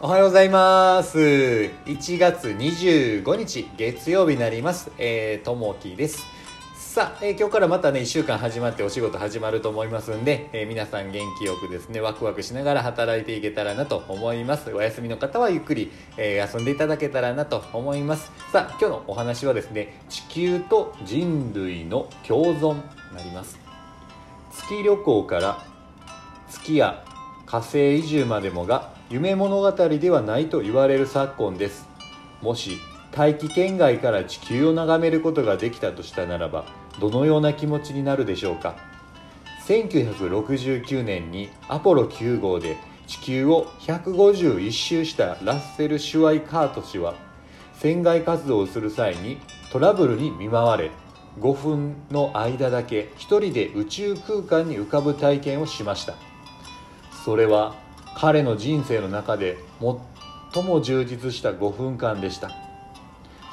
おはようございます。1月25日月曜日になります。えー、ともきです。さあ、えー、今日からまたね1週間始まってお仕事始まると思いますんで、えー、皆さん元気よくですねワクワクしながら働いていけたらなと思います。お休みの方はゆっくり、えー、遊んでいただけたらなと思います。さあ今日のお話はですね地球と人類の共存になります。月旅行から月や火星移住までもが夢物語ではないと言われる昨今です。もし大気圏外から地球を眺めることができたとしたならばどのような気持ちになるでしょうか。1969年にアポロ9号で地球を151周したラッセル・シュワイカート氏は船外活動をする際にトラブルに見舞われ5分の間だけ一人で宇宙空間に浮かぶ体験をしました。それは彼の人生の中で最も充実した5分間でした。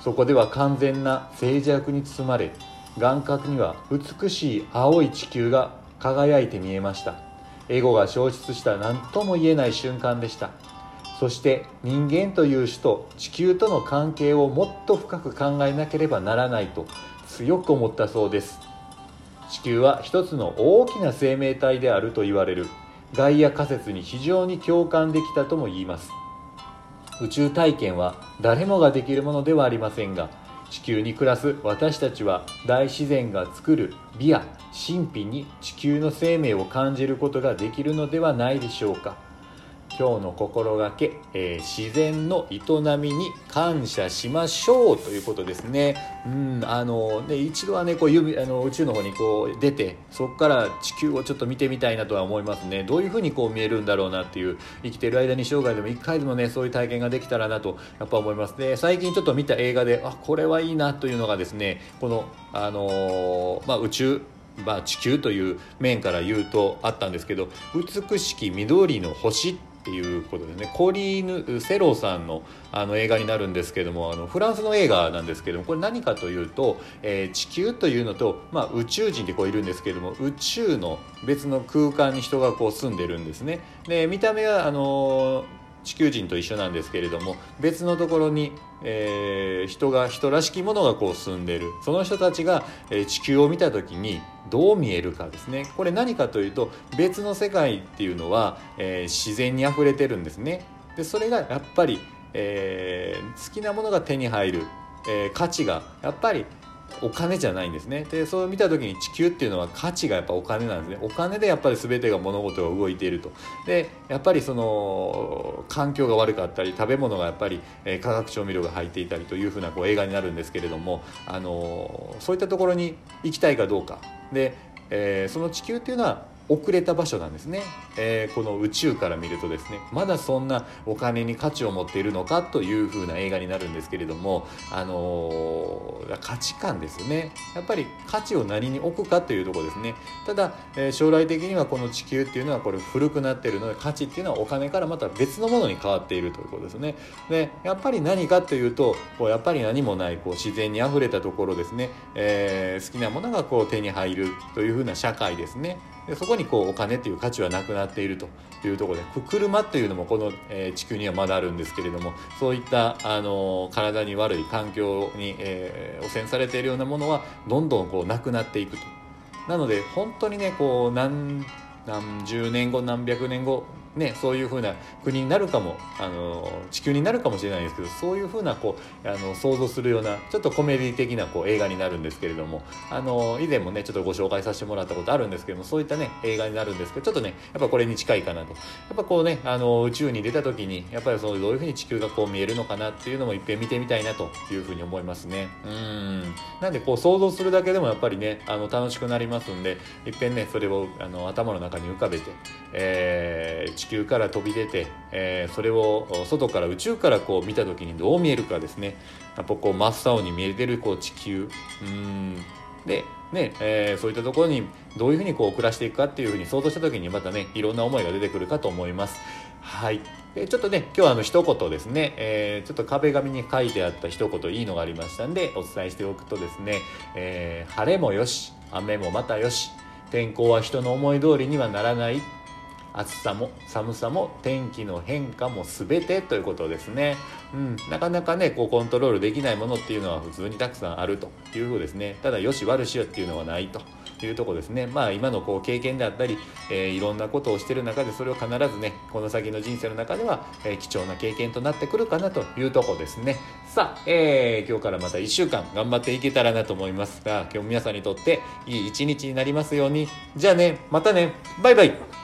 そこでは完全な静寂に包まれ眼角には美しい青い地球が輝いて見えました。エゴが消失した何とも言えない瞬間でした。そして人間という種と地球との関係をもっと深く考えなければならないと強く思ったそうです。地球は一つの大きな生命体であると言われる。ガイア仮説に非常に共感できたとも言います。宇宙体験は誰もができるものではありませんが地球に暮らす私たちは大自然が作る美や神秘に地球の生命を感じることができるのではないでしょうか。今日の心がけ、えー、自然の営みに感謝しましょうということですね。うん、あのね一度はねこう指あの宇宙の方にこう出てそこから地球をちょっと見てみたいなとは思いますね。どういうふうにこう見えるんだろうなっていう生きてる間に生涯でも一回でもねそういう体験ができたらなとやっぱ思います。で最近ちょっと見た映画であこれはいいなというのがですねこのあのまあ、宇宙まあ、地球という面から言うとあったんですけど「美しき緑の星」ってていうことでねコリーヌ・セローさんのあの映画になるんですけどもあのフランスの映画なんですけどもこれ何かというと、えー、地球というのと、まあ、宇宙人ってこういるんですけども宇宙の別の空間に人がこう住んでるんですね。で見た目はあのー地球人と一緒なんですけれども別のところに、えー、人が人らしきものがこう住んでる。その人たちが、えー、地球を見た時にどう見えるかですね。これ何かというと別の世界っていうのは、えー、自然にあふれてるんですね。でそれがやっぱり、え好きなものが手に入る、え価値がやっぱりお金じゃないんですね。でそう見た時に地球っていうのは価値がやっぱお金なんですね。お金でやっぱり全てが物事が動いていると。でやっぱりその環境が悪かったり食べ物がやっぱり、えー、化学調味料が入っていたりというふうなこう映画になるんですけれども、あのー、そういったところに行きたいかどうか。で、えー、その地球っていうのは遅れた場所なんですね、えー、この宇宙から見るとですねまだそんなお金に価値を持っているのかというふうな映画になるんですけれども、あのー、価値観ですね。やっぱり価値を何に置くかというとこですね。ただ、えー、将来的にはこの地球っていうのはこれ古くなっているので価値っていうのはお金からまた別のものに変わっているということですね。でやっぱり何かというとこうやっぱり何もないこう自然にあふれたところですね、え好きなものがこう手に入るというふうな社会ですね。でそこにこうお金っていう価値はなくなっているというところで車っていうのもこの、え、地球にはまだあるんですけれどもそういったあの体に悪い環境に、え、汚染されているようなものはどんどんこうなくなっていくと。なので本当にねこう何十年後何百年後ね、そういうふうな国になるかもあの地球になるかもしれないですけどそういうふうなこうあの想像するようなちょっとコメディ的なこう映画になるんですけれどもあの以前もねちょっとご紹介させてもらったことあるんですけどもそういったね映画になるんですけどちょっとねやっぱこれに近いかなと。やっぱこうねあの宇宙に出た時にやっぱりそうどういうふうに地球がこう見えるのかなっていうのもいっぺん見てみたいなというふうに思いますね。うん。なんでこう想像するだけでもやっぱりねあの楽しくなりますんでいっぺんねそれをあの頭の中に浮かべて、えー、地球から飛び出て、えー、それを外から宇宙からこう見た時にどう見えるかですね。やっぱこう真っ青に見えてるこう地球。うん。でねえー、そういったところにどういうふうにこう暮らしていくかっていうふうに想像した時にまたねいろんな思いが出てくるかと思います。はい。ちょっとね今日はあの一言ですね、えー、ちょっと壁紙に書いてあった一言いいのがありましたんでお伝えしておくとですね、えー、晴れもよし雨もまたよし天候は人の思い通りにはならない。暑さも寒さも天気の変化も全てということですね。うん、なかなかねこうコントロールできないものっていうのは普通にたくさんあるというふうですね。ただよし悪しよっていうのはないというとこですね。まあ今のこう経験であったり、えー、いろんなことをしてる中でそれを必ずねこの先の人生の中では、えー、貴重な経験となってくるかなというとこですね。さあ、えー、今日からまた1週間頑張っていけたらなと思いますが今日皆さんにとっていい一日になりますように。じゃあねまたね。バイバイ。